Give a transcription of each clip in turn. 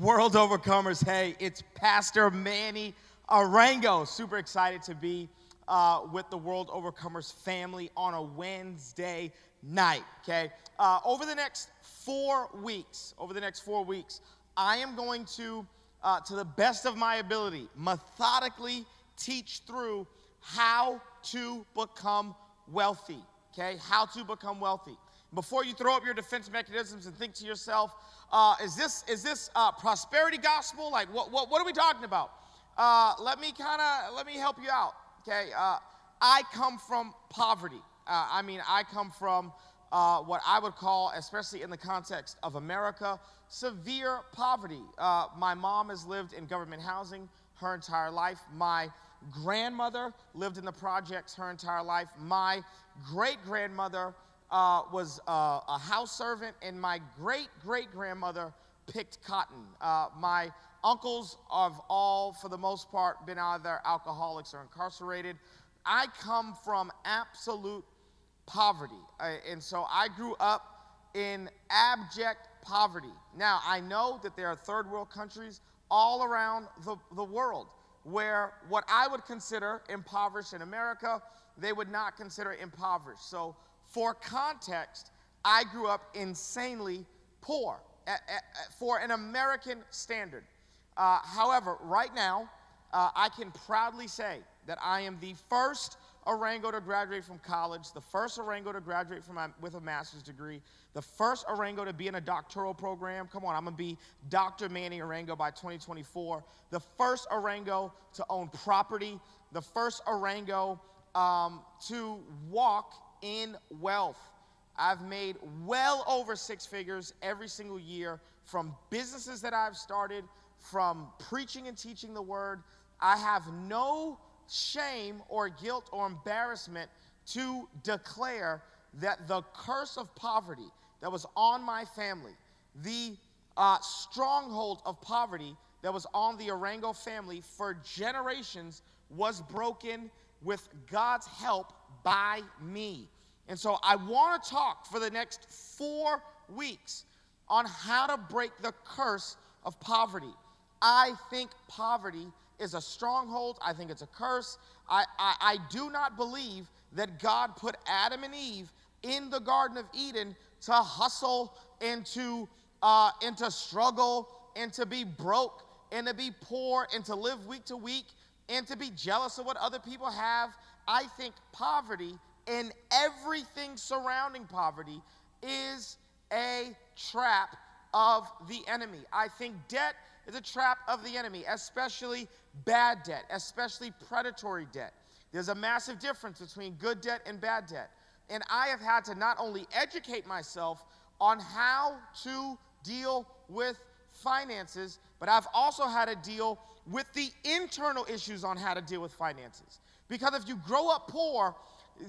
World Overcomers. Hey, it's Pastor Manny Arango. Super excited to be uh, with the World Overcomers family on a Wednesday night. Okay, uh, over the next four weeks, over the next four weeks, I am going to, uh, to the best of my ability, methodically teach through how to become wealthy. Okay, how to become wealthy. Before you throw up your defense mechanisms and think to yourself, uh, is this, is this uh, prosperity gospel? Like, what, what, what are we talking about? Uh, let me kind of, let me help you out, okay? Uh, I come from poverty. Uh, I mean, I come from uh, what I would call, especially in the context of America, severe poverty. my mom has lived in government housing her entire life. My grandmother lived in the projects her entire life. My great grandmother uh, was uh, a house servant, and my great great grandmother picked cotton. Uh, my uncles have all, for the most part, been either alcoholics or incarcerated. I come from absolute poverty, uh, and so I grew up in abject poverty. Now, I know that there are third world countries all around the, the world where what I would consider impoverished in America, they would not consider impoverished. So for context, I grew up insanely poor for an American standard. Uh, however, right now, uh, I can proudly say that I am the first Arango to graduate from college, the first Arango to graduate from my, with a master's degree, the first Arango to be in a doctoral program. Come on, I'm gonna be Dr. Manny Arango by 2024. The first Arango to own property, the first Arango um, to walk in wealth. I've made well over six figures every single year from businesses that I've started, from preaching and teaching the word. I have no shame or guilt or embarrassment to declare that the curse of poverty that was on my family, the uh, stronghold of poverty that was on the Arango family for generations was broken with God's help by me. And so I want to talk for the next four weeks on how to break the curse of poverty. I think poverty is a stronghold, I think it's a curse. I, I, I do not believe that God put Adam and Eve in the Garden of Eden to hustle and to, uh, and to struggle and to be broke and to be poor and to live week to week and to be jealous of what other people have. I think poverty and everything surrounding poverty is a trap of the enemy. I think debt is a trap of the enemy, especially bad debt, especially predatory debt. There's a massive difference between good debt and bad debt. And I have had to not only educate myself on how to deal with finances, but I've also had to deal with the internal issues on how to deal with finances. Because if you grow up poor,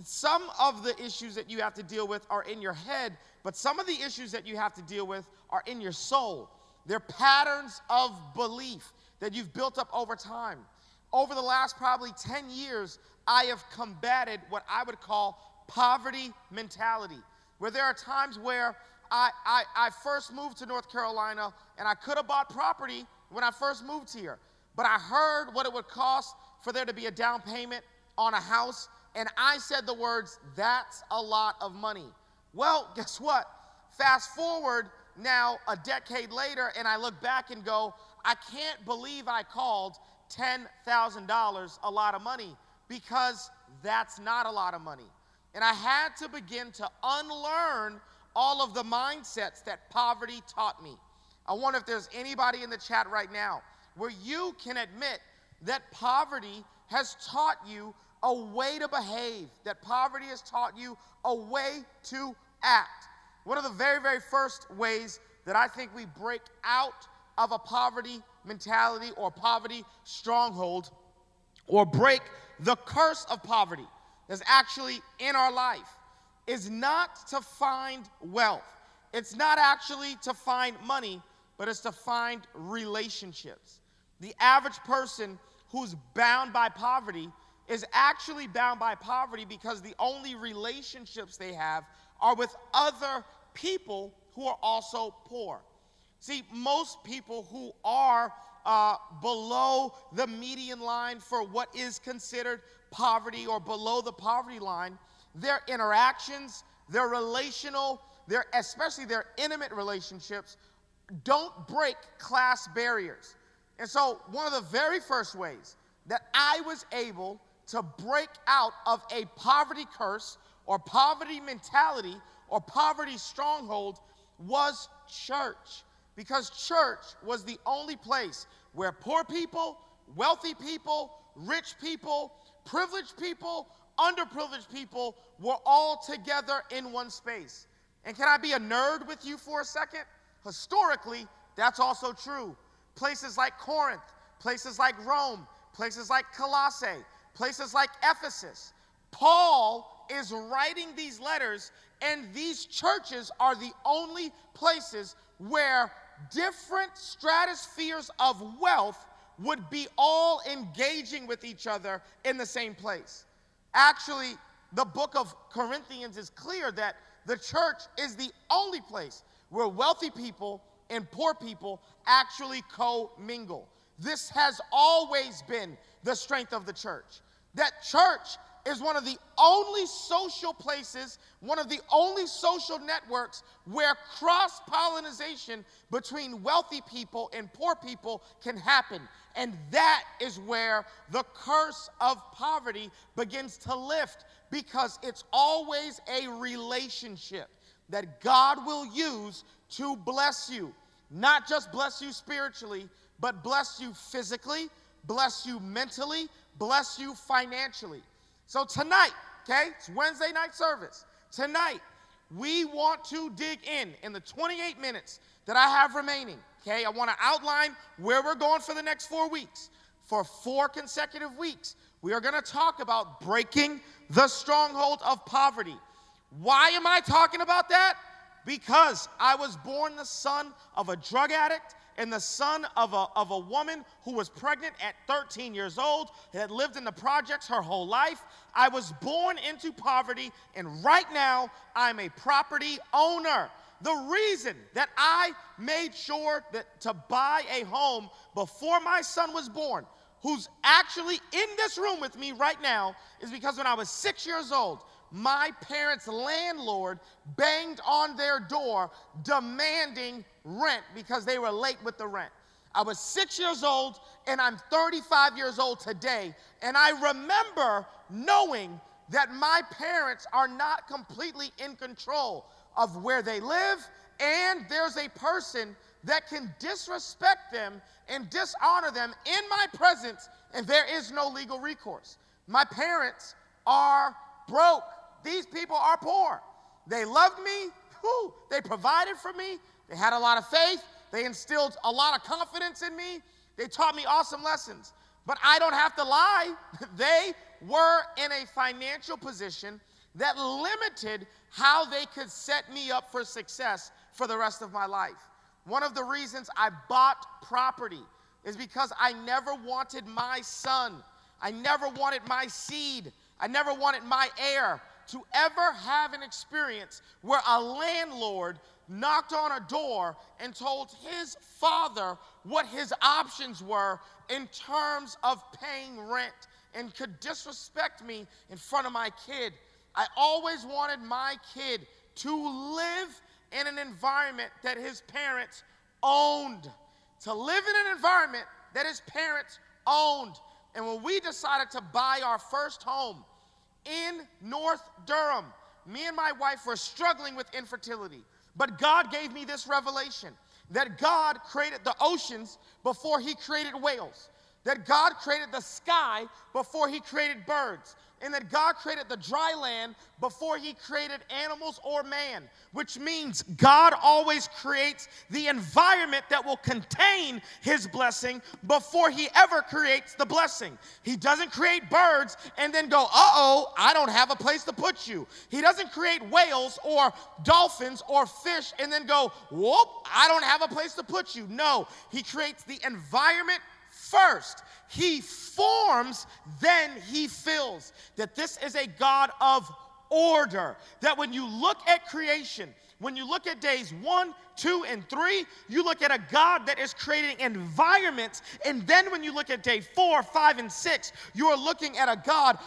some of the issues that you have to deal with are in your head, but some of the issues that you have to deal with are in your soul. They're patterns of belief that you've built up over time. Over the last probably 10 years, I have combated what I would call poverty mentality, where there are times where I, I, I first moved to North Carolina and I could have bought property when I first moved here, but I heard what it would cost for there to be a down payment on a house, and I said the words, That's a lot of money. Well, guess what? Fast forward now a decade later, and I look back and go, I can't believe I called $10,000 a lot of money because that's not a lot of money. And I had to begin to unlearn all of the mindsets that poverty taught me. I wonder if there's anybody in the chat right now where you can admit that poverty has taught you a way to behave, that poverty has taught you a way to act. One of the very, very first ways that I think we break out of a poverty mentality or poverty stronghold or break the curse of poverty that's actually in our life is not to find wealth. It's not actually to find money, but it's to find relationships. The average person who's bound by poverty is actually bound by poverty because the only relationships they have are with other people who are also poor. See, most people who are uh, below the median line for what is considered poverty or below the poverty line, their interactions, their relational, their especially their intimate relationships don't break class barriers. And so, one of the very first ways that I was able to break out of a poverty curse or poverty mentality or poverty stronghold was church. Because church was the only place where poor people, wealthy people, rich people, privileged people, underprivileged people were all together in one space. And can I be a nerd with you for a second? Historically, that's also true. Places like Corinth, places like Rome, places like Colossae, places like Ephesus. Paul is writing these letters, and these churches are the only places where different stratospheres of wealth would be all engaging with each other in the same place. Actually, the book of Corinthians is clear that the church is the only place where wealthy people and poor people actually co-mingle. This has always been the strength of the church. That church is one of the only social places, one of the only social networks where cross pollination between wealthy people and poor people can happen. And that is where the curse of poverty begins to lift because it's always a relationship that God will use to bless you. Not just bless you spiritually, but bless you physically, bless you mentally, bless you financially. So tonight, okay, it's Wednesday night service. Tonight, we want to dig in in the 28 minutes that I have remaining. Okay, I want to outline where we're going for the next four weeks. For four consecutive weeks, we are going to talk about breaking the stronghold of poverty. Why am I talking about that? Because I was born the son of a drug addict and the son of a, of a woman who was pregnant at 13 years old, had lived in the projects her whole life. I was born into poverty, and right now I'm a property owner. The reason that I made sure that to buy a home before my son was born, who's actually in this room with me right now, is because when I was six years old, my parents' landlord banged on their door demanding rent because they were late with the rent. I was six years old and I'm 35 years old today. And I remember knowing that my parents are not completely in control of where they live, and there's a person that can disrespect them and dishonor them in my presence, and there is no legal recourse. My parents are broke. These people are poor. They loved me, whew, they provided for me, they had a lot of faith, they instilled a lot of confidence in me, they taught me awesome lessons. But I don't have to lie, they were in a financial position that limited how they could set me up for success for the rest of my life. One of the reasons I bought property is because I never wanted my son, I never wanted my seed, I never wanted my heir to ever have an experience where a landlord knocked on a door and told his father what his options were in terms of paying rent and could disrespect me in front of my kid. I always wanted my kid to live in an environment that his parents owned, to live in an environment that his parents owned. And when we decided to buy our first home, in North Durham. Me and my wife were struggling with infertility, but God gave me this revelation that God created the oceans before He created whales, that God created the sky before He created birds, and that God created the dry land before he created animals or man, which means God always creates the environment that will contain his blessing before he ever creates the blessing. He doesn't create birds and then go, uh oh, I don't have a place to put you. He doesn't create whales or dolphins or fish and then go, whoop, I don't have a place to put you. No, he creates the environment first. He forms, then he fills. That this is a God of order. That when you look at creation, when you look at days one, two, and three, you look at a God that is creating environments. And then when you look at day four, five, and six, you are looking at a God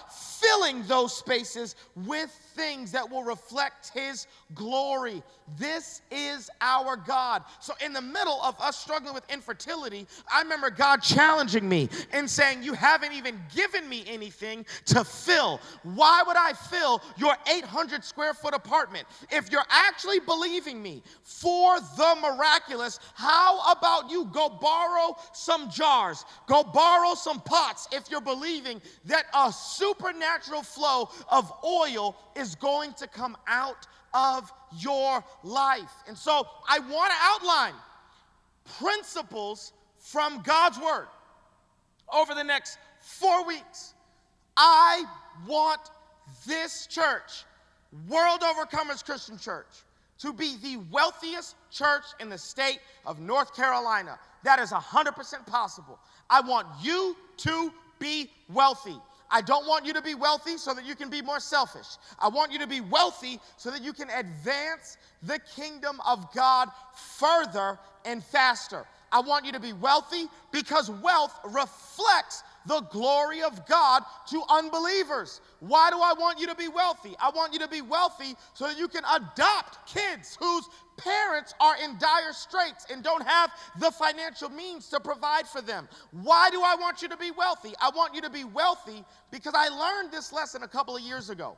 filling those spaces with things that will reflect His glory. This is our God. So, in the middle of us struggling with infertility, I remember God challenging me and saying, You haven't even given me anything to fill. Why would I fill your 800 square foot apartment? If you're actually believing me for the miraculous, how about you go borrow some jars, go borrow some pots if you're believing that a supernatural flow of oil is going to come out of your life. And so I want to outline principles from God's Word over the next four weeks. I want this church, World Overcomers Christian Church, to be the wealthiest church in the state of North Carolina. That is 100% possible. I want you to be wealthy. I don't want you to be wealthy so that you can be more selfish. I want you to be wealthy so that you can advance the kingdom of God further and faster. I want you to be wealthy because wealth reflects the glory of God to unbelievers. Why do I want you to be wealthy? I want you to be wealthy so that you can adopt kids whose parents are in dire straits and don't have the financial means to provide for them. Why do I want you to be wealthy? I want you to be wealthy because I learned this lesson a couple of years ago.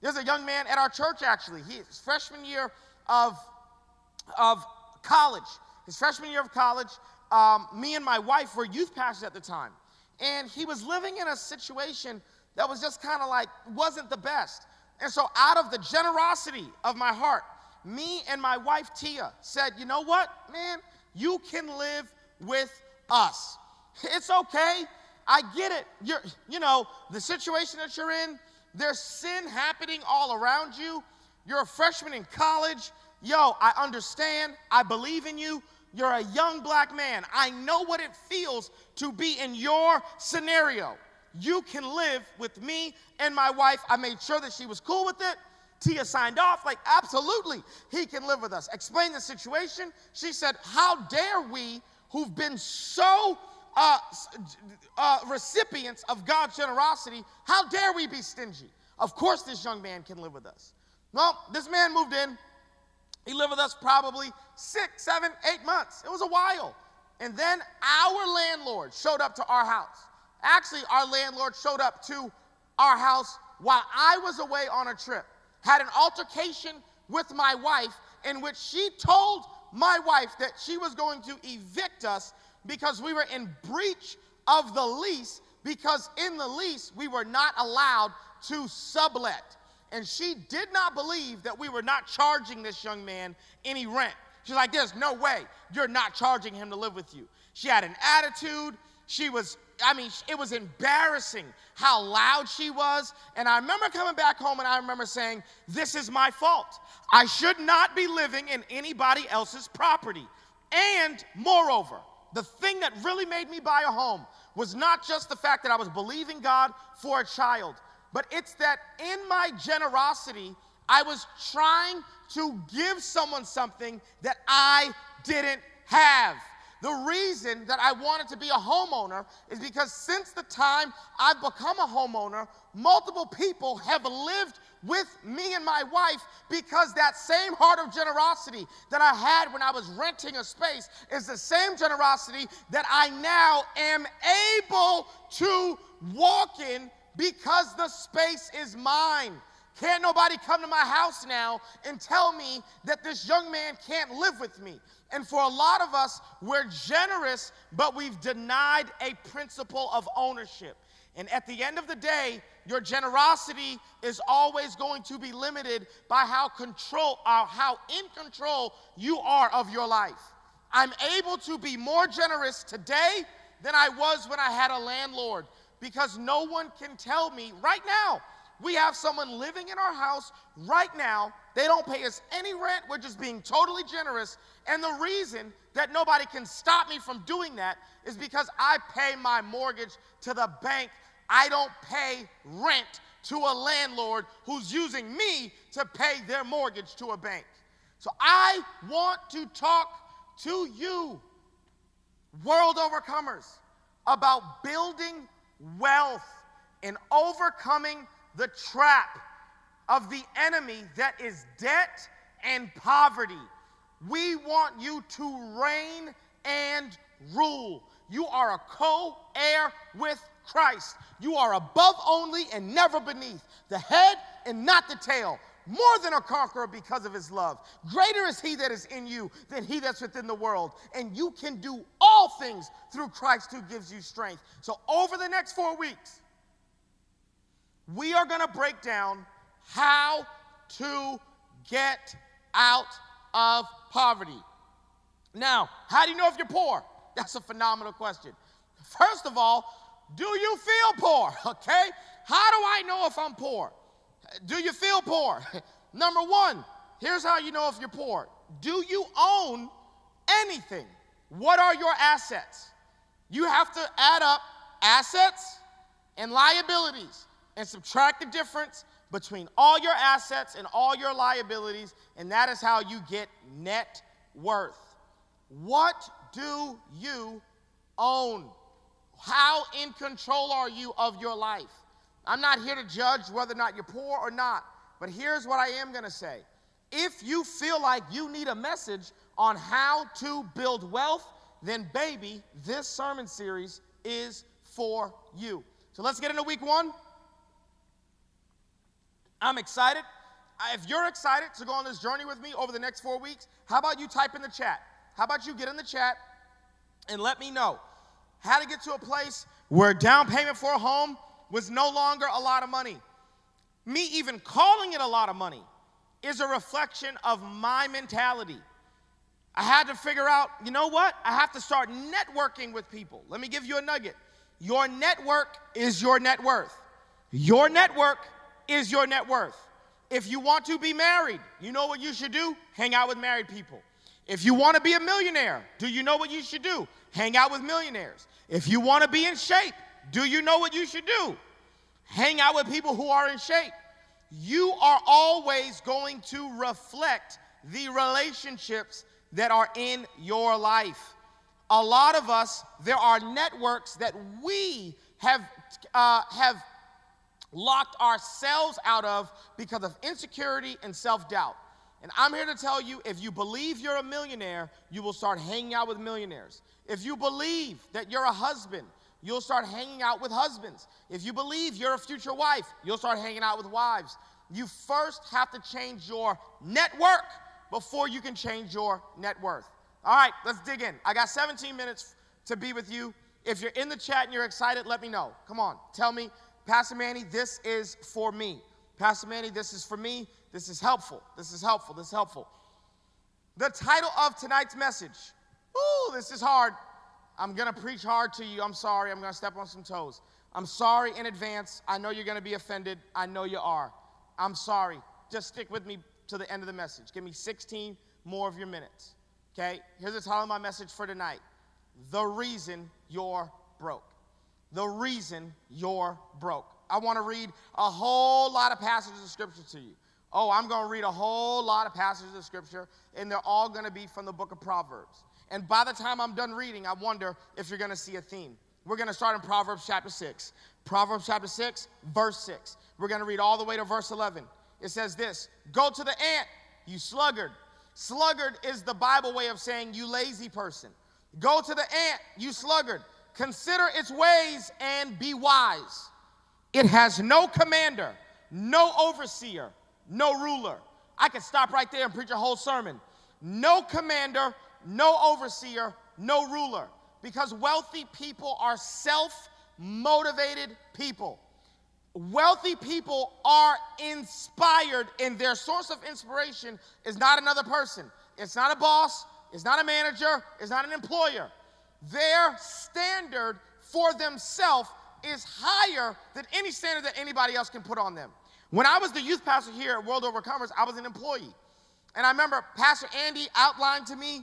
There's a young man at our church, actually. He's freshman year of, of college. His freshman year of college, um, me and my wife were youth pastors at the time. And he was living in a situation that was just kind of like, wasn't the best. And so, out of the generosity of my heart, me and my wife Tia said, you know what, man, you can live with us. It's okay. I get it. You're, you know, the situation that you're in, there's sin happening all around you. You're a freshman in college. Yo, I understand. I believe in you. You're a young black man. I know what it feels to be in your scenario. You can live with me and my wife. I made sure that she was cool with it. Tia signed off, like, absolutely, he can live with us. Explain the situation. She said, How dare we, who've been so uh, uh, recipients of God's generosity, how dare we be stingy? Of course, this young man can live with us. Well, this man moved in. He lived with us probably six, seven, eight months. It was a while. And then our landlord showed up to our house. Actually, our landlord showed up to our house while I was away on a trip, had an altercation with my wife in which she told my wife that she was going to evict us because we were in breach of the lease because in the lease we were not allowed to sublet. And she did not believe that we were not charging this young man any rent. She's like, There's no way you're not charging him to live with you. She had an attitude. She was, I mean, it was embarrassing how loud she was. And I remember coming back home and I remember saying, This is my fault. I should not be living in anybody else's property. And moreover, the thing that really made me buy a home was not just the fact that I was believing God for a child, but it's that in my generosity, I was trying to give someone something that I didn't have. The reason that I wanted to be a homeowner is because since the time I've become a homeowner, multiple people have lived with me and my wife because that same heart of generosity that I had when I was renting a space is the same generosity that I now am able to walk in because the space is mine. Can't nobody come to my house now and tell me that this young man can't live with me. And for a lot of us, we're generous, but we've denied a principle of ownership. And at the end of the day, your generosity is always going to be limited by how control uh, how in control you are of your life. I'm able to be more generous today than I was when I had a landlord because no one can tell me right now we have someone living in our house right now. They don't pay us any rent. We're just being totally generous. And the reason that nobody can stop me from doing that is because I pay my mortgage to the bank. I don't pay rent to a landlord who's using me to pay their mortgage to a bank. So I want to talk to you, world overcomers, about building wealth and overcoming the trap of the enemy that is debt and poverty. We want you to reign and rule. You are a co heir with Christ. You are above only and never beneath, the head and not the tail. More than a conqueror because of his love. Greater is he that is in you than he that's within the world. And you can do all things through Christ who gives you strength. So, over the next four weeks, we are going to break down how to get out of poverty. Now, how do you know if you're poor? That's a phenomenal question. First of all, do you feel poor? Okay? How do I know if I'm poor? Do you feel poor? Number one, here's how you know if you're poor. Do you own anything? What are your assets? You have to add up assets and liabilities and subtract the difference between all your assets and all your liabilities, and that is how you get net worth. What do you own? How in control are you of your life? I'm not here to judge whether or not you're poor or not, but here's what I am going to say. If you feel like you need a message on how to build wealth, then baby, this sermon series is for you. So let's get into week one. I'm excited. If you're excited to go on this journey with me over the next four weeks, how about you type in the chat? How about you get in the chat and let me know how to get to a place where down payment for a home was no longer a lot of money. Me even calling it a lot of money is a reflection of my mentality. I had to figure out, you know what? I have to start networking with people. Let me give you a nugget. Your network is your net worth. Your network is your net worth. If you want to be married, you know what you should do? Hang out with married people. If you want to be a millionaire, do you know what you should do? Hang out with millionaires. If you want to be in shape, do you know what you should do? Hang out with people who are in shape. You are always going to reflect the relationships that are in your life. A lot of us, there are networks that we have, uh, have locked ourselves out of because of insecurity and self doubt. And I'm here to tell you if you believe you're a millionaire, you will start hanging out with millionaires. If you believe that you're a husband, you'll start hanging out with husbands. If you believe you're a future wife, you'll start hanging out with wives. You first have to change your network before you can change your net worth. All right, let's dig in. I got 17 minutes to be with you. If you're in the chat and you're excited, let me know. Come on, tell me, Pastor Manny, this is for me. Pastor Manny, this is for me. This is helpful. This is helpful. This is helpful. The title of tonight's message. Ooh, this is hard. I'm going to preach hard to you. I'm sorry. I'm going to step on some toes. I'm sorry in advance. I know you're going to be offended. I know you are. I'm sorry. Just stick with me to the end of the message. Give me 16 more of your minutes. Okay? Here's the title of my message for tonight The Reason You're Broke. The Reason You're Broke. I want to read a whole lot of passages of scripture to you. Oh, I'm going to read a whole lot of passages of scripture, and they're all going to be from the book of Proverbs. And by the time I'm done reading, I wonder if you're going to see a theme. We're going to start in Proverbs chapter 6. Proverbs chapter 6, verse 6. We're going to read all the way to verse 11. It says this Go to the ant, you sluggard. Sluggard is the Bible way of saying you lazy person. Go to the ant, you sluggard. Consider its ways and be wise. It has no commander, no overseer, no ruler. I could stop right there and preach a whole sermon. No commander, no overseer, no ruler. Because wealthy people are self motivated people. Wealthy people are inspired, and their source of inspiration is not another person. It's not a boss, it's not a manager, it's not an employer. Their standard for themselves is higher than any standard that anybody else can put on them. When I was the youth pastor here at World Overcomers, I was an employee. And I remember Pastor Andy outlined to me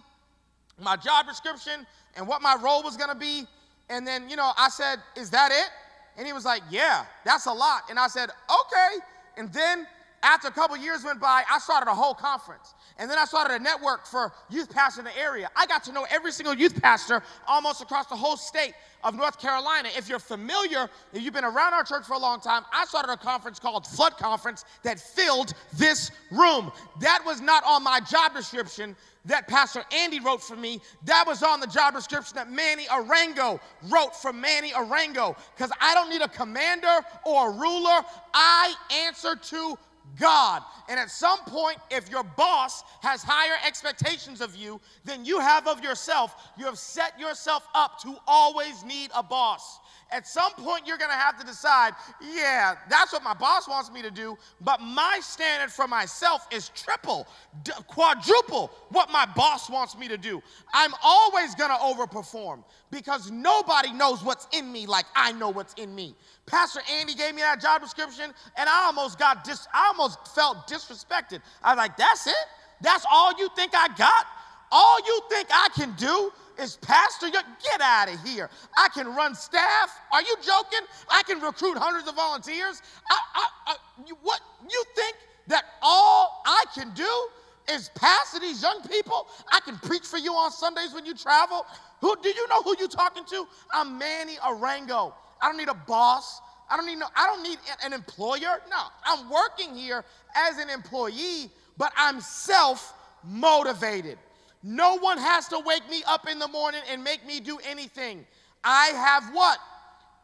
my job description and what my role was gonna be. And then, you know, I said, Is that it? And he was like, Yeah, that's a lot. And I said, Okay. And then after a couple years went by, I started a whole conference. And then I started a network for youth pastors in the area. I got to know every single youth pastor almost across the whole state of North Carolina. If you're familiar, if you've been around our church for a long time, I started a conference called Flood Conference that filled this room. That was not on my job description that Pastor Andy wrote for me. That was on the job description that Manny Arango wrote for Manny Arango. Because I don't need a commander or a ruler. I answer to God. And at some point, if your boss has higher expectations of you than you have of yourself, you have set yourself up to always need a boss. At some point, you're gonna have to decide, yeah, that's what my boss wants me to do, but my standard for myself is triple, d- quadruple what my boss wants me to do. I'm always gonna overperform because nobody knows what's in me like I know what's in me. Pastor Andy gave me that job description, and I almost got dis- I almost felt disrespected. I was like, that's it? That's all you think I got? All you think I can do is pastor? Get out of here. I can run staff. Are you joking? I can recruit hundreds of volunteers. I, I, I, you, what you think that all I can do is pastor these young people? I can preach for you on Sundays when you travel. Who do you know who you're talking to? I'm Manny Arango. I don't need a boss. I don't need no, I don't need an employer. No, I'm working here as an employee, but I'm self motivated. No one has to wake me up in the morning and make me do anything. I have what?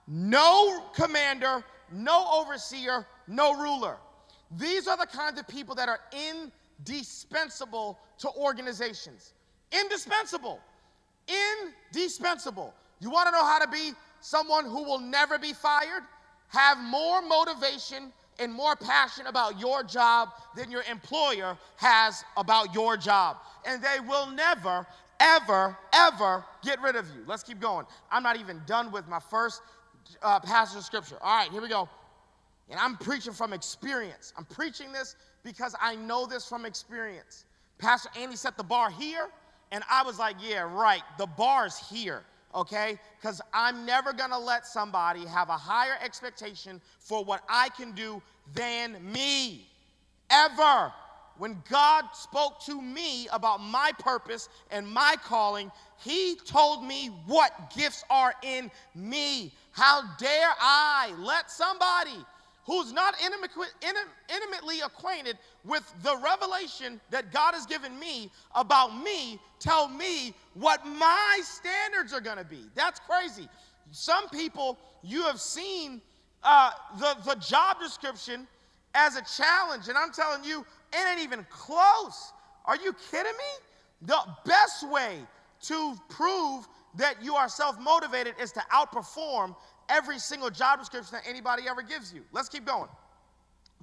No commander, no overseer, no ruler. These are the kinds of people that are indispensable to organizations. Indispensable. Indispensable. You want to know how to be someone who will never be fired? Have more motivation and more passionate about your job than your employer has about your job. And they will never, ever, ever get rid of you. Let's keep going. I'm not even done with my first uh, passage of scripture. All right, here we go. And I'm preaching from experience. I'm preaching this because I know this from experience. Pastor Andy set the bar here, and I was like, yeah, right, the bar's here okay? Because I'm never gonna let somebody have a higher expectation for what I can do than me. Ever. When God spoke to me about my purpose and my calling, He told me what gifts are in me. How dare I let somebody who's not intimately acquainted with the revelation that God has given me about me tell me what my standards are going to be. That's crazy. Some people, you have seen uh, the, the job description as a challenge, and I'm telling you, it ain't even close. Are you kidding me? The best way to prove that you are self motivated is to outperform every single job description that anybody ever gives you. Let's keep going.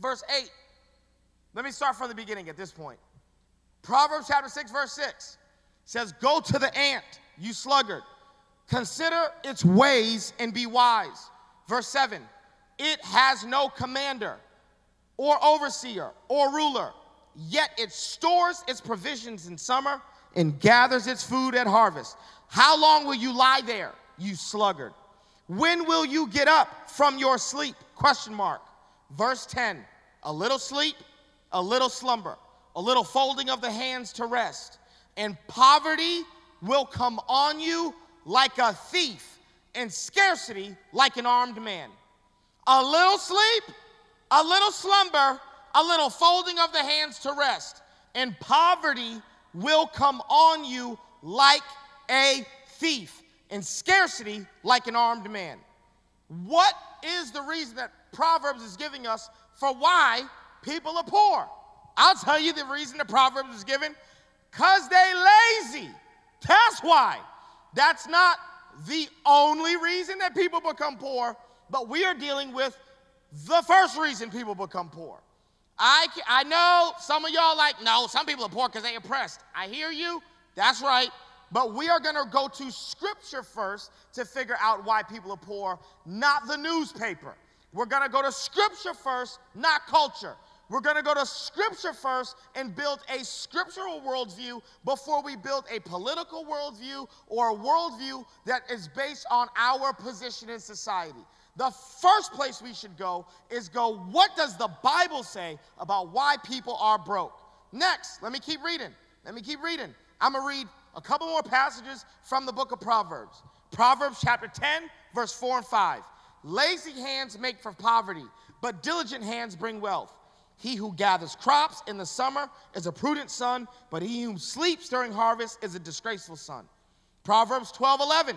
Verse 8. Let me start from the beginning at this point. Proverbs chapter 6, verse 6 says, Go to the ant, you sluggard. Consider its ways and be wise. Verse 7 It has no commander or overseer or ruler, yet it stores its provisions in summer and gathers its food at harvest. How long will you lie there, you sluggard? When will you get up from your sleep? Question mark. Verse 10 A little sleep, a little slumber, a little folding of the hands to rest, and poverty will come on you like a thief, and scarcity like an armed man. A little sleep, a little slumber, a little folding of the hands to rest, and poverty will come on you like a thief and scarcity like an armed man. What is the reason that Proverbs is giving us for why people are poor? I'll tell you the reason the Proverbs is given because they lazy. That's why. That's not the only reason that people become poor, but we are dealing with the first reason people become poor. I, I know some of y'all like, no, some people are poor because they oppressed. I hear you. That's right. But we are going to go to scripture first to figure out why people are poor, not the newspaper. We're going to go to scripture first, not culture. We're going to go to scripture first and build a scriptural worldview before we build a political worldview or a worldview that is based on our position in society. the first place we should go is go, what does the Bible say about why people are broke? Next, let me keep reading. Let me keep reading. I'm going to read a couple more passages from the book of Proverbs. Proverbs chapter 10, verse 4 and 5. Lazy hands make for poverty, but diligent hands bring wealth. He who gathers crops in the summer is a prudent son, but he who sleeps during harvest is a disgraceful son. Proverbs 12, 11.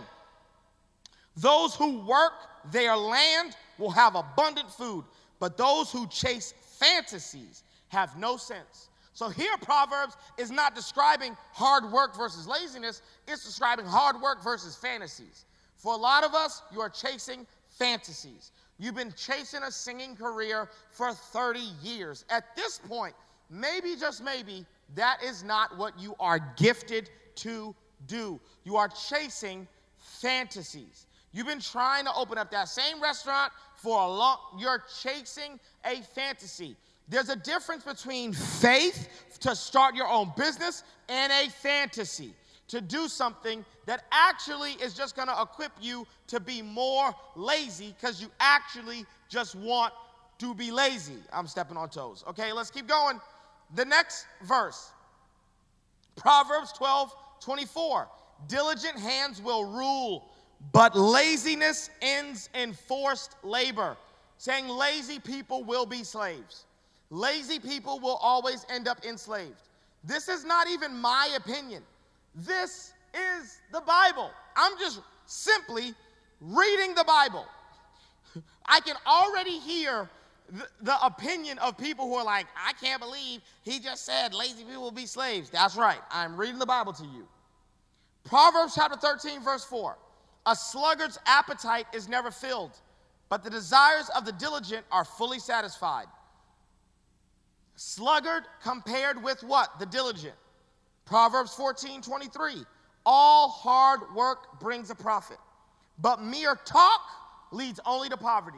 Those who work their land will have abundant food, but those who chase fantasies have no sense. So here, Proverbs is not describing hard work versus laziness, it's describing hard work versus fantasies. For a lot of us, you are chasing fantasies. You've been chasing a singing career for 30 years. At this point, maybe, just maybe, that is not what you are gifted to do. You are chasing fantasies. You've been trying to open up that same restaurant for a long, you're chasing a fantasy. There's a difference between faith to start your own business and a fantasy to do something that actually is just going to equip you to be more lazy because you actually just want to be lazy. I'm stepping on toes. Okay, let's keep going. The next verse Proverbs 12 24. Diligent hands will rule, but laziness ends in forced labor. Saying lazy people will be slaves. Lazy people will always end up enslaved. This is not even my opinion. This is the Bible. I'm just simply reading the Bible. I can already hear the, the, opinion of people who are like, I can't believe he just said lazy people will be slaves. That's right. I'm reading the Bible to you. Proverbs chapter 13, verse 4. A sluggard's appetite is never filled, but the desires of the diligent are fully satisfied. Sluggard compared with what? The diligent. Proverbs 14 23. All hard work brings a profit, but mere talk leads only to poverty.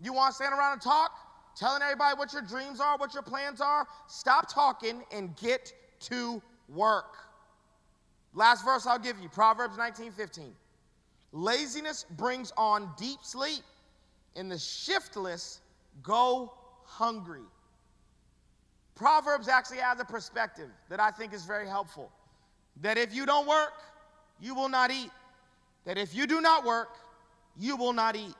You want to stand around and talk? Telling everybody what your dreams are, what your plans are? Stop talking and get to work. Last verse I'll give you Proverbs 19 15. Laziness brings on deep sleep, and the shiftless go hungry. Proverbs actually has a perspective that I think is very helpful. That if you don't work, you will not eat. That if you do not work, you will not eat.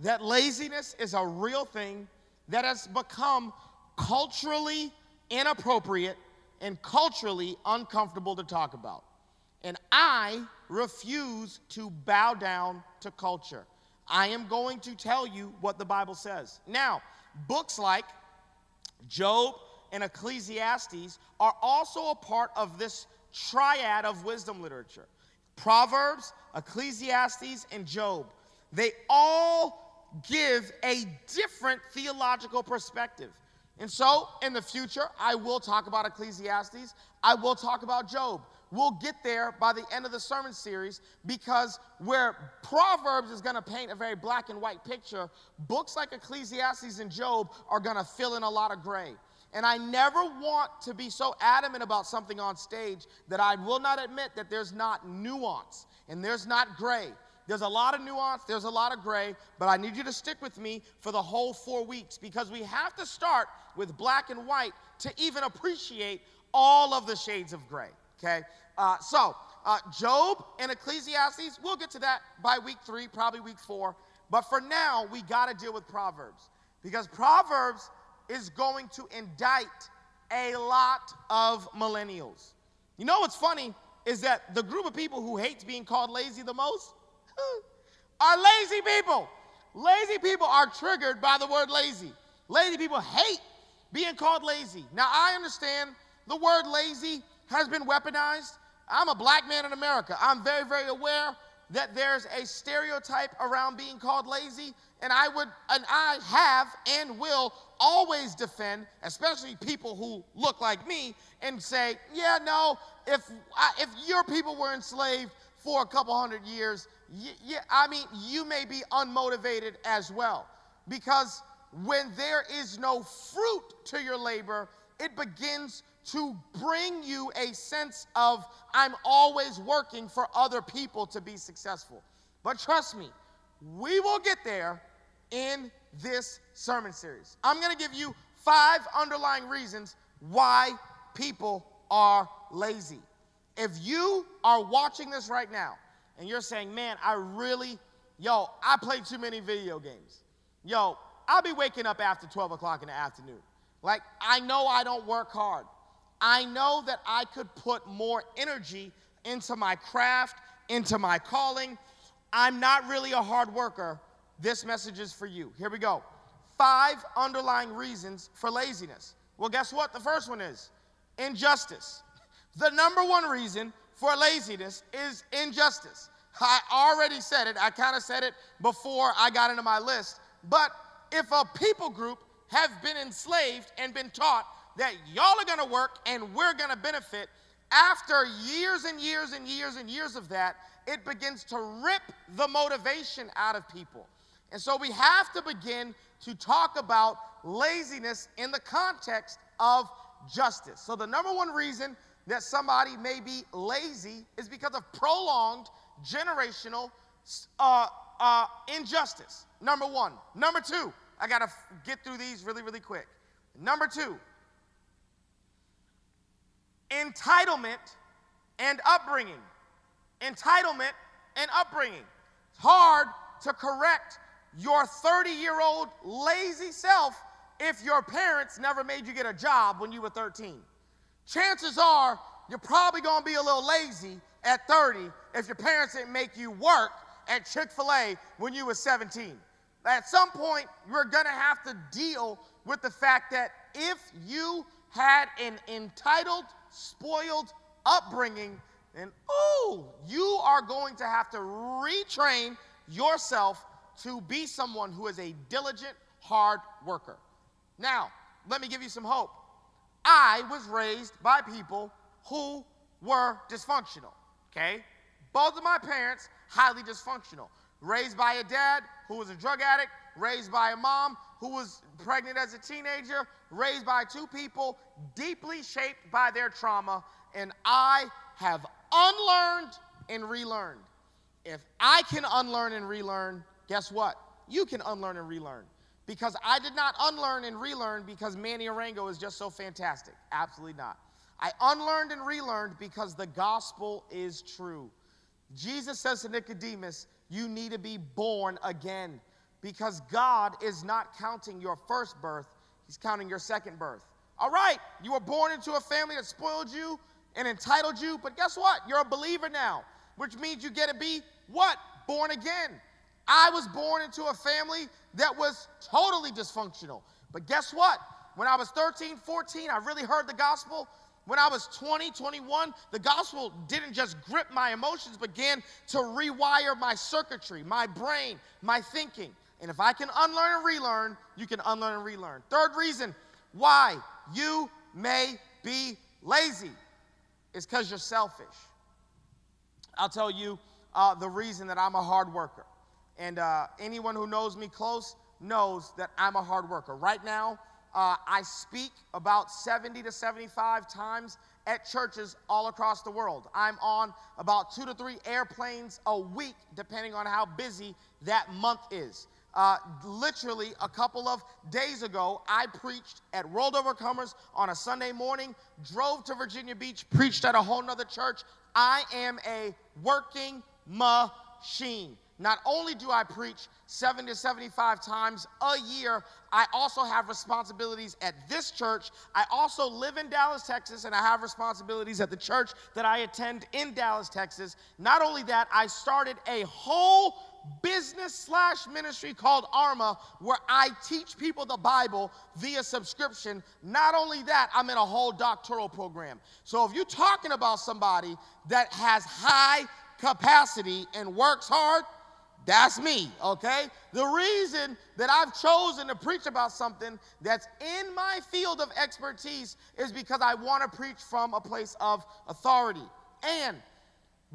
That laziness is a real thing that has become culturally inappropriate and culturally uncomfortable to talk about. And I refuse to bow down to culture. I am going to tell you what the Bible says. Now, books like Job, and Ecclesiastes are also a part of this triad of wisdom literature. Proverbs, Ecclesiastes, and Job. They all give a different theological perspective. And so, in the future, I will talk about Ecclesiastes, I will talk about Job. We'll get there by the end of the sermon series because where Proverbs is going to paint a very black and white picture, books like Ecclesiastes and Job are going to fill in a lot of gray. And I never want to be so adamant about something on stage that I will not admit that there's not nuance and there's not gray. There's a lot of nuance, there's a lot of gray, but I need you to stick with me for the whole four weeks because we have to start with black and white to even appreciate all of the shades of gray, okay? Uh, so, uh, Job and Ecclesiastes, we'll get to that by week three, probably week four. But for now, we got to deal with Proverbs because Proverbs is going to indict a lot of millennials. You know what's funny is that the group of people who hates being called lazy the most are lazy people. Lazy people are triggered by the word lazy. Lazy people hate being called lazy. Now, I understand the word lazy has been weaponized. I'm a black man in America. I'm very, very aware that there's a stereotype around being called lazy, and I would, and I have and will always defend, especially people who look like me, and say, yeah, no, if, I, if your people were enslaved for a couple hundred years, yeah, I mean, you may be unmotivated as well. Because when there is no fruit to your labor, it begins to bring you a sense of, I'm always working for other people to be successful. But trust me, We will get there in this sermon series. I'm going to give you five underlying reasons why people are lazy. If you are watching this right now and you're saying, man, I really, yo, I play too many video games. Yo, I'll be waking up after 12 o'clock in the afternoon. Like, I know I don't work hard. I know that I could put more energy into my craft, into my calling. I'm not really a hard worker. This message is for you. Here we go. Five underlying reasons for laziness. Well, guess what? The first one is injustice. The number one reason for laziness is injustice. I already said it. I kind of said it before I got into my list. But if a people group have been enslaved and been taught that y'all are going to work and we're going to benefit, after years and years and years and years of that, it begins to rip the motivation out of people. And so we have to begin to talk about laziness in the context of justice. So, the number one reason that somebody may be lazy is because of prolonged generational uh, uh, injustice. Number one. Number two, I got to get through these really, really quick. Number two, entitlement and upbringing. Entitlement and upbringing. It's hard to correct your 30 year old lazy self if your parents never made you get a job when you were 13. Chances are you're probably gonna be a little lazy at 30 if your parents didn't make you work at Chick fil A when you were 17. At some point, you're gonna have to deal with the fact that if you had an entitled, spoiled upbringing, then, ooh, you are going to have to retrain yourself to be someone who is a diligent, hard worker. Now, let me give you some hope. I was raised by people who were dysfunctional, okay? Both of my parents, highly dysfunctional. Raised by a dad who was a drug addict, raised by a mom who was pregnant as a teenager, raised by two people deeply shaped by their trauma, and I have unlearned and relearned. If I can unlearn and relearn, guess what? You can unlearn and relearn. Because I did not unlearn and relearn because Manny Arango is just so fantastic. Absolutely not. I unlearned and relearned because the gospel is true. Jesus says to Nicodemus, You need to be born again because God is not counting your first birth, He's counting your second birth. All right, you were born into a family that spoiled you and entitled you, but guess what? You're a believer now, which means you get to be what? Born again. I was born into a family that was totally dysfunctional. But guess what? When I was 13, 14, I really heard the gospel. When I was 20, 21, the gospel didn't just grip my emotions, began to rewire my circuitry, my brain, my thinking. And if I can unlearn and relearn, you can unlearn and relearn. Third reason why you may be lazy is because you're selfish. I'll tell you uh, the reason that I'm a hard worker. And uh, anyone who knows me close knows that I'm a hard worker. Right now, uh, I speak about 70 to 75 times at churches all across the world. I'm on about two to three airplanes a week, depending on how busy that month is. Uh, literally, a couple of days ago, I preached at World Overcomers on a Sunday morning, drove to Virginia Beach, preached at a whole nother church. I am a working machine. Not only do I preach 70 to 75 times a year, I also have responsibilities at this church. I also live in Dallas, Texas, and I have responsibilities at the church that I attend in Dallas, Texas. Not only that, I started a whole business slash ministry called Arma where I teach people the Bible via subscription. Not only that, I'm in a whole doctoral program. So if you're talking about somebody that has high capacity and works hard, that's me, okay? The reason that I've chosen to preach about something that's in my field of expertise is because I want to preach from a place of authority. And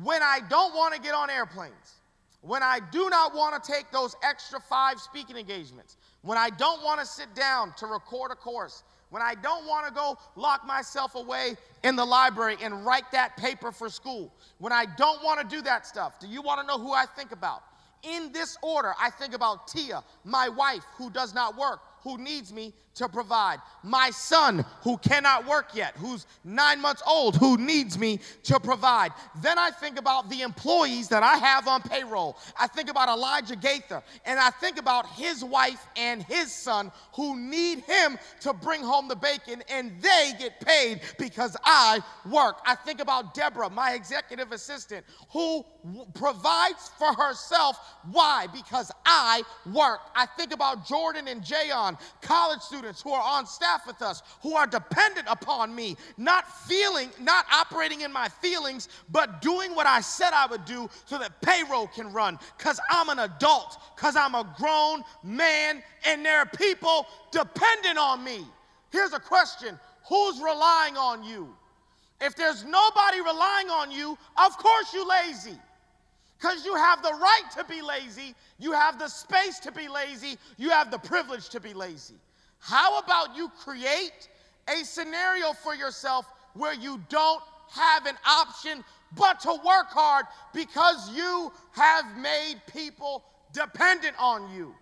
when I don't want to get on airplanes, when I do not want to take those extra five speaking engagements, when I don't want to sit down to record a course, when I don't want to go lock myself away in the library and write that paper for school, when I don't want to do that stuff, do you want to know who I think about? In this order, I think about Tia, my wife who does not work, who needs me to provide. My son, who cannot work yet, who's nine months old, who needs me to provide. Then I think about the employees that I have on payroll. I think about Elijah Gaither, and I think about his wife and his son who need him to bring home the bacon, and they get paid because I work. I think about Deborah, my executive assistant, who w- provides for herself. Why? Because I work. I think about Jordan and Jayon, college students who are on staff with us who are dependent upon me, not feeling, not operating in my feelings, but doing what I said I would do so that payroll can run because I'm an adult, because I'm a grown man, and there are people dependent on me. Here's a question Who's relying on you? If there's nobody relying on you, of course you're lazy. Because you have the right to be lazy, you have the space to be lazy, you have the privilege to be lazy. How about you create a scenario for yourself where you don't have an option but to work hard because you have made people dependent on you?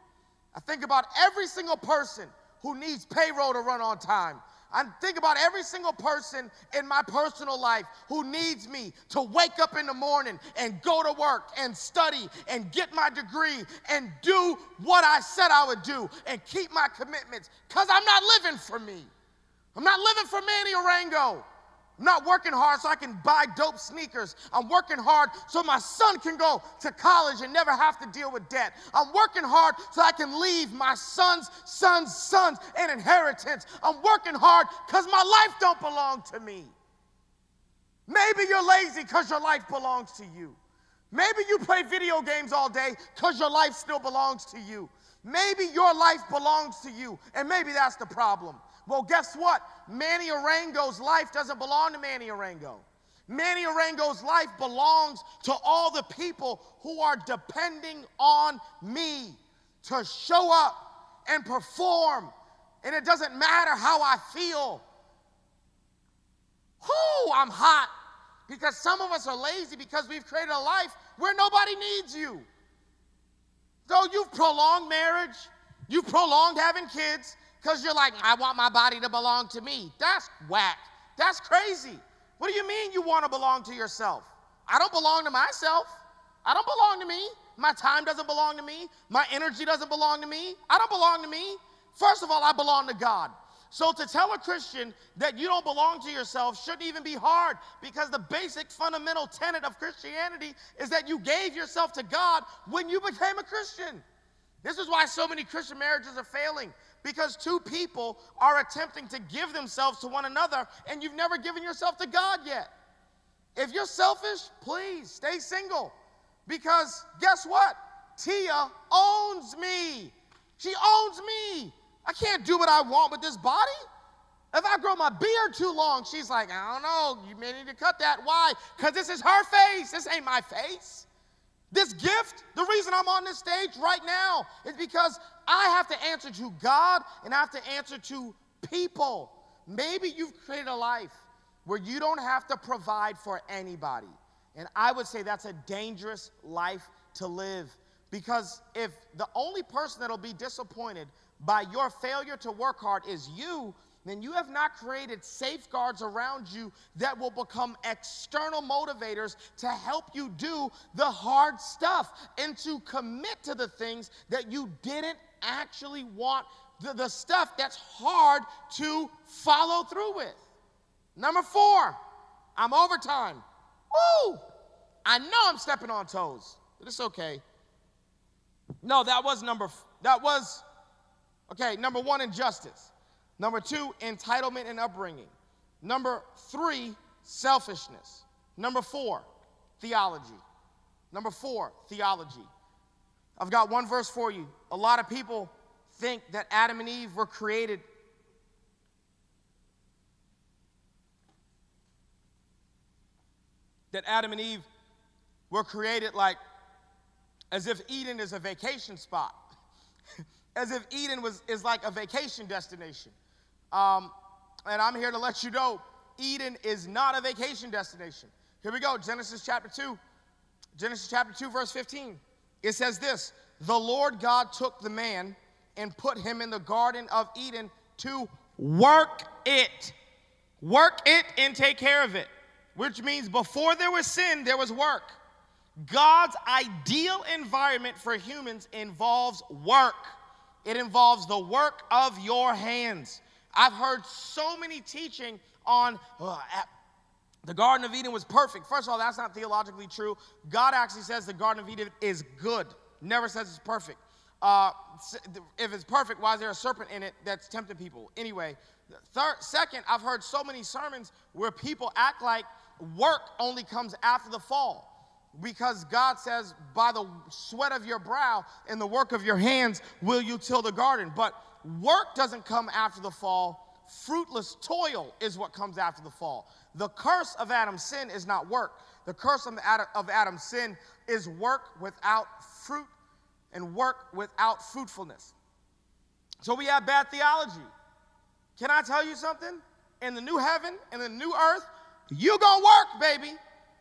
I think about every single person who needs payroll to run on time. I think about every single person in my personal life who needs me to wake up in the morning and go to work and study and get my degree and do what I said I would do and keep my commitments because I'm not living for me. I'm not living for Manny Arango. I'm not working hard so I can buy dope sneakers. I'm working hard so my son can go to college and never have to deal with debt. I'm working hard so I can leave my son's son's sons an inheritance. I'm working hard because my life don't belong to me. Maybe you're lazy because your life belongs to you. Maybe you play video games all day because your life still belongs to you. Maybe your life belongs to you, and maybe that's the problem. Well, guess what? Manny Arango's life doesn't belong to Manny Arango. Manny Arango's life belongs to all the people who are depending on me to show up and perform. And it doesn't matter how I feel. Whoo, I'm hot. Because some of us are lazy because we've created a life where nobody needs you. So you've prolonged marriage, you've prolonged having kids, because you're like, I want my body to belong to me. That's whack. That's crazy. What do you mean you want to belong to yourself? I don't belong to myself. I don't belong to me. My time doesn't belong to me. My energy doesn't belong to me. I don't belong to me. First of all, I belong to God. So to tell a Christian that you don't belong to yourself shouldn't even be hard because the basic fundamental tenet of Christianity is that you gave yourself to God when you became a Christian. This is why so many Christian marriages are failing because two people are attempting to give themselves to one another and you've never given yourself to God yet. If you're selfish, please stay single because guess what? Tia owns me. She owns me. I can't do what I want with this body. If I grow my beard too long, she's like, I don't know, you may need to cut that. Why? Because this is her face. This ain't my face. This gift, the reason I'm on this stage right now is because I have to answer to God and I have to answer to people. Maybe you've created a life where you don't have to provide for anybody. And I would say that's a dangerous life to live because if the only person that'll be disappointed by your failure to work hard is you, then you have not created safeguards around you that will become external motivators to help you do the hard stuff and to commit to the things that you didn't actually want, the, the stuff that's hard to follow through with. Number four, I'm overtime. Woo! I know I'm stepping on toes, but it's okay. No, that was number, that was, okay, number one, injustice. Number two, entitlement and upbringing. Number three, selfishness. Number four, theology. Number four, theology. I've got one verse for you. A lot of people think that Adam and Eve were created that Adam and Eve were created like as if Eden is a vacation spot. as if Eden was is like a vacation destination. Um, and I'm here to let you know Eden is not a vacation destination. Here we go Genesis chapter 2. Genesis chapter 2, verse 15. It says this The Lord God took the man and put him in the Garden of Eden to work it. Work it and take care of it, which means before there was sin, there was work. God's ideal environment for humans involves work. It involves the work of your hands. I've heard so many teaching on uh, the Garden of Eden was perfect. First of all, that's not theologically true. God actually says the Garden of Eden is good, never says it's perfect. Uh, if it's perfect, why is there a serpent in it that's tempting people? Anyway, third, second, I've heard so many sermons where people act like work only comes after the fall because God says, by the sweat of your brow and the work of your hands will you till the garden. But work doesn't come after the fall, fruitless toil is what comes after the fall. The curse of Adam's sin is not work. The curse of, Adam's sin is work without fruit and work without fruitfulness. So we have bad theology. Can I tell you something? In the new heaven, in the new earth, you gonna work, baby.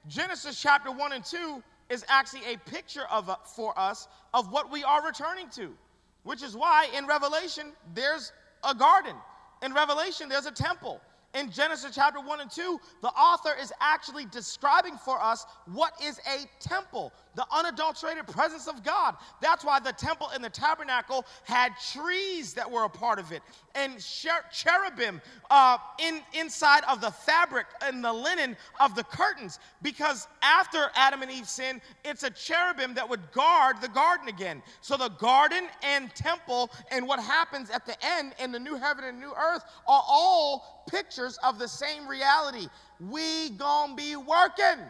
Genesis chapter 1 and 2 is actually a picture of uh, for us of what we are returning to, which is why in Revelation there's a garden. In Revelation there's a temple in Genesis chapter 1 and 2, the author is actually describing for us what is a temple, the unadulterated presence of God. That's why the temple and the tabernacle had trees that were a part of it, and cherubim uh, in, inside of the fabric and the linen of the curtains. Because after Adam and Eve sinned, it's a cherubim that would guard the garden again. So the garden and temple and what happens at the end in the new heaven and new earth are all pictures of the same reality. We gonna be working.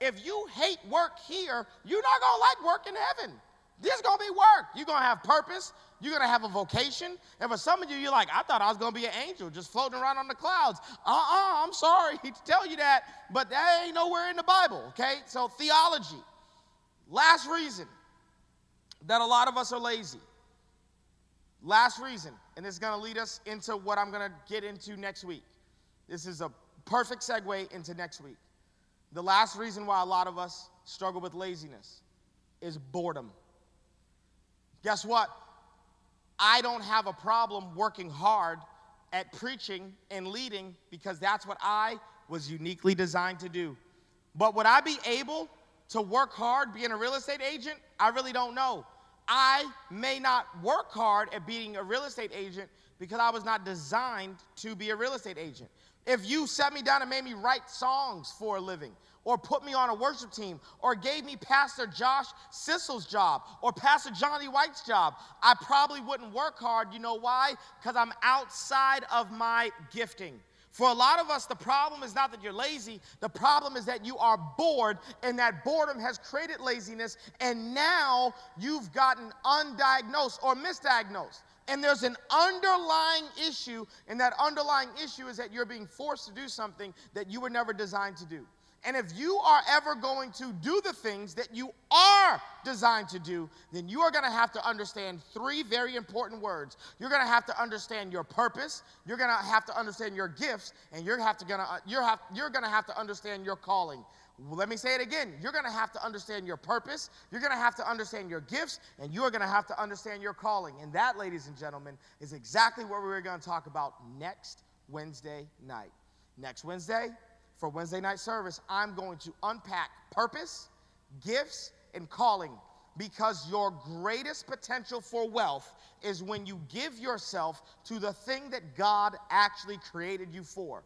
If you hate work here, you're not gonna like work in heaven. This is gonna be work. You're gonna have purpose. You're gonna have a vocation. And for some of you, you're like, I thought I was gonna be an angel just floating around on the clouds. Uh-uh, I'm sorry to tell you that, but that ain't nowhere in the Bible, okay? So theology. Last reason that a lot of us are lazy. Last reason, and this is gonna lead us into what I'm gonna get into next week. This is a perfect segue into next week. The last reason why a lot of us struggle with laziness is boredom. Guess what? I don't have a problem working hard at preaching and leading because that's what I was uniquely designed to do. But would I be able to work hard being a real estate agent? I really don't know. I may not work hard at being a real estate agent because I was not designed to be a real estate agent. If you sat me down and made me write songs for a living, or put me on a worship team, or gave me Pastor Josh Sissel's job, or Pastor Johnny White's job, I probably wouldn't work hard. You know why? Because I'm outside of my gifting. For a lot of us, the problem is not that you're lazy, the problem is that you are bored, and that boredom has created laziness, and now you've gotten undiagnosed or misdiagnosed. And there's an underlying issue, and that underlying issue is that you're being forced to do something that you were never designed to do. And if you are ever going to do the things that you are designed to do, then you are going to have to understand three very important words. You're going to have to understand your purpose, you're going to have to understand your gifts, and you're, gonna, you're, have, you're going to have to understand your calling. Let me say it again. You're going to have to understand your purpose. You're going to have to understand your gifts, and you're going to have to understand your calling. And that, ladies and gentlemen, is exactly what we're going to talk about next Wednesday night. Next Wednesday, for Wednesday night service, I'm going to unpack purpose, gifts, and calling because your greatest potential for wealth is when you give yourself to the thing that God actually created you for.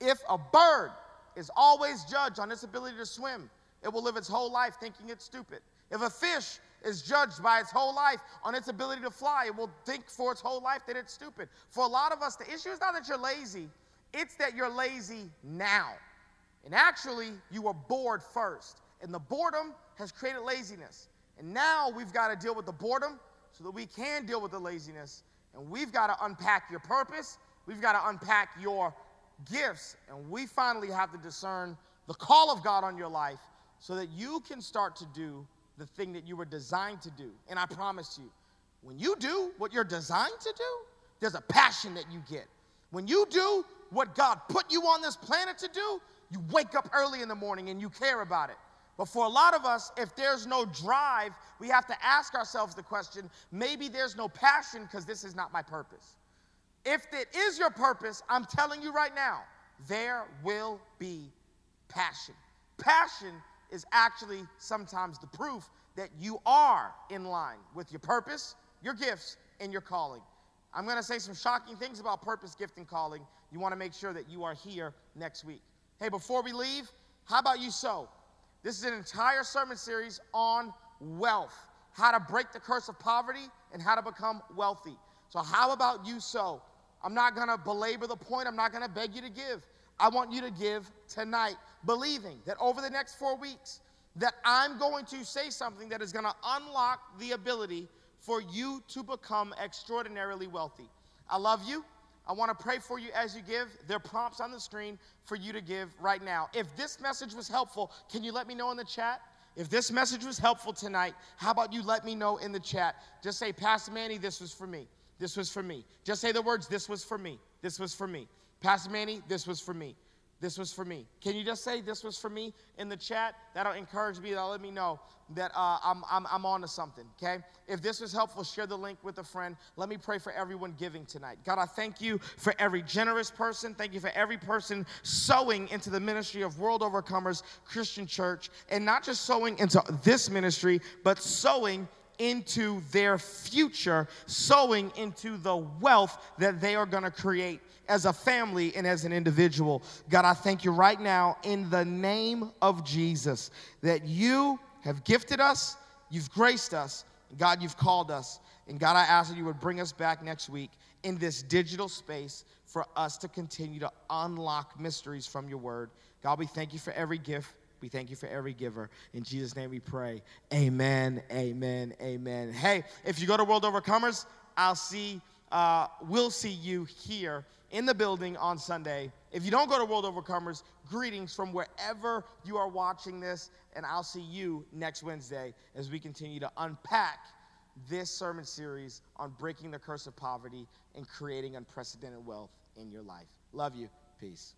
If a bird is always judged on its ability to swim. It will live its whole life thinking it's stupid. If a fish is judged by its whole life on its ability to fly, it will think for its whole life that it's stupid. For a lot of us, the issue is not that you're lazy, it's that you're lazy now. And actually, you were bored first. And the boredom has created laziness. And now we've got to deal with the boredom so that we can deal with the laziness. And we've got to unpack your purpose. We've got to unpack your gifts, and we finally have to discern the call of God on your life so that you can start to do the thing that you were designed to do. And I promise you, when you do what you're designed to do, there's a passion that you get. When you do what God put you on this planet to do, you wake up early in the morning and you care about it. But for a lot of us, if there's no drive, we have to ask ourselves the question maybe there's no passion because this is not my purpose. If it is your purpose, I'm telling you right now, there will be passion. Passion is actually sometimes the proof that you are in line with your purpose, your gifts, and your calling. I'm going to say some shocking things about purpose, gift, and calling. You want to make sure that you are here next week. Hey, before we leave, how about you sow? This is an entire sermon series on wealth, how to break the curse of poverty and how to become wealthy. So, how about you sow? I'm not going to belabor the point, I'm not going to beg you to give. I want you to give tonight, believing that over the next four weeks, that I'm going to say something that is going to unlock the ability for you to become extraordinarily wealthy. I love you. I want to pray for you as you give. There are prompts on the screen for you to give right now. If this message was helpful, can you let me know in the chat? If this message was helpful tonight, how about you let me know in the chat? Just say, Pastor Manny, this was for me. This was for me. Just say the words, this was for me. This was for me. Pastor Manny, this was for me. This was for me. Can you just say this was for me in the chat? That'll encourage me. That'll let me know that uh, I'm, I'm, I'm on to something, okay? If this was helpful, share the link with a friend. Let me pray for everyone giving tonight. God, I thank you for every generous person. Thank you for every person sowing into the ministry of World Overcomers Christian Church, and not just sowing into this ministry, but sowing into their future, sowing into the wealth that they are going to create as a family and as an individual. God, I thank you right now in the name of Jesus that you have gifted us, you've graced us, God, you've called us. And God, I ask that you would bring us back next week in this digital space for us to continue to unlock mysteries from your word. God, we thank you for every gift. We thank you for every giver. In Jesus' name we pray. Amen, amen, amen. Hey, if you go to World Overcomers, I'll see, uh, we'll see you here in the building on Sunday. If you don't go to World Overcomers, greetings from wherever you are watching this, and I'll see you next Wednesday as we continue to unpack this sermon series on breaking the curse of poverty and creating unprecedented wealth in your life. Love you. Peace.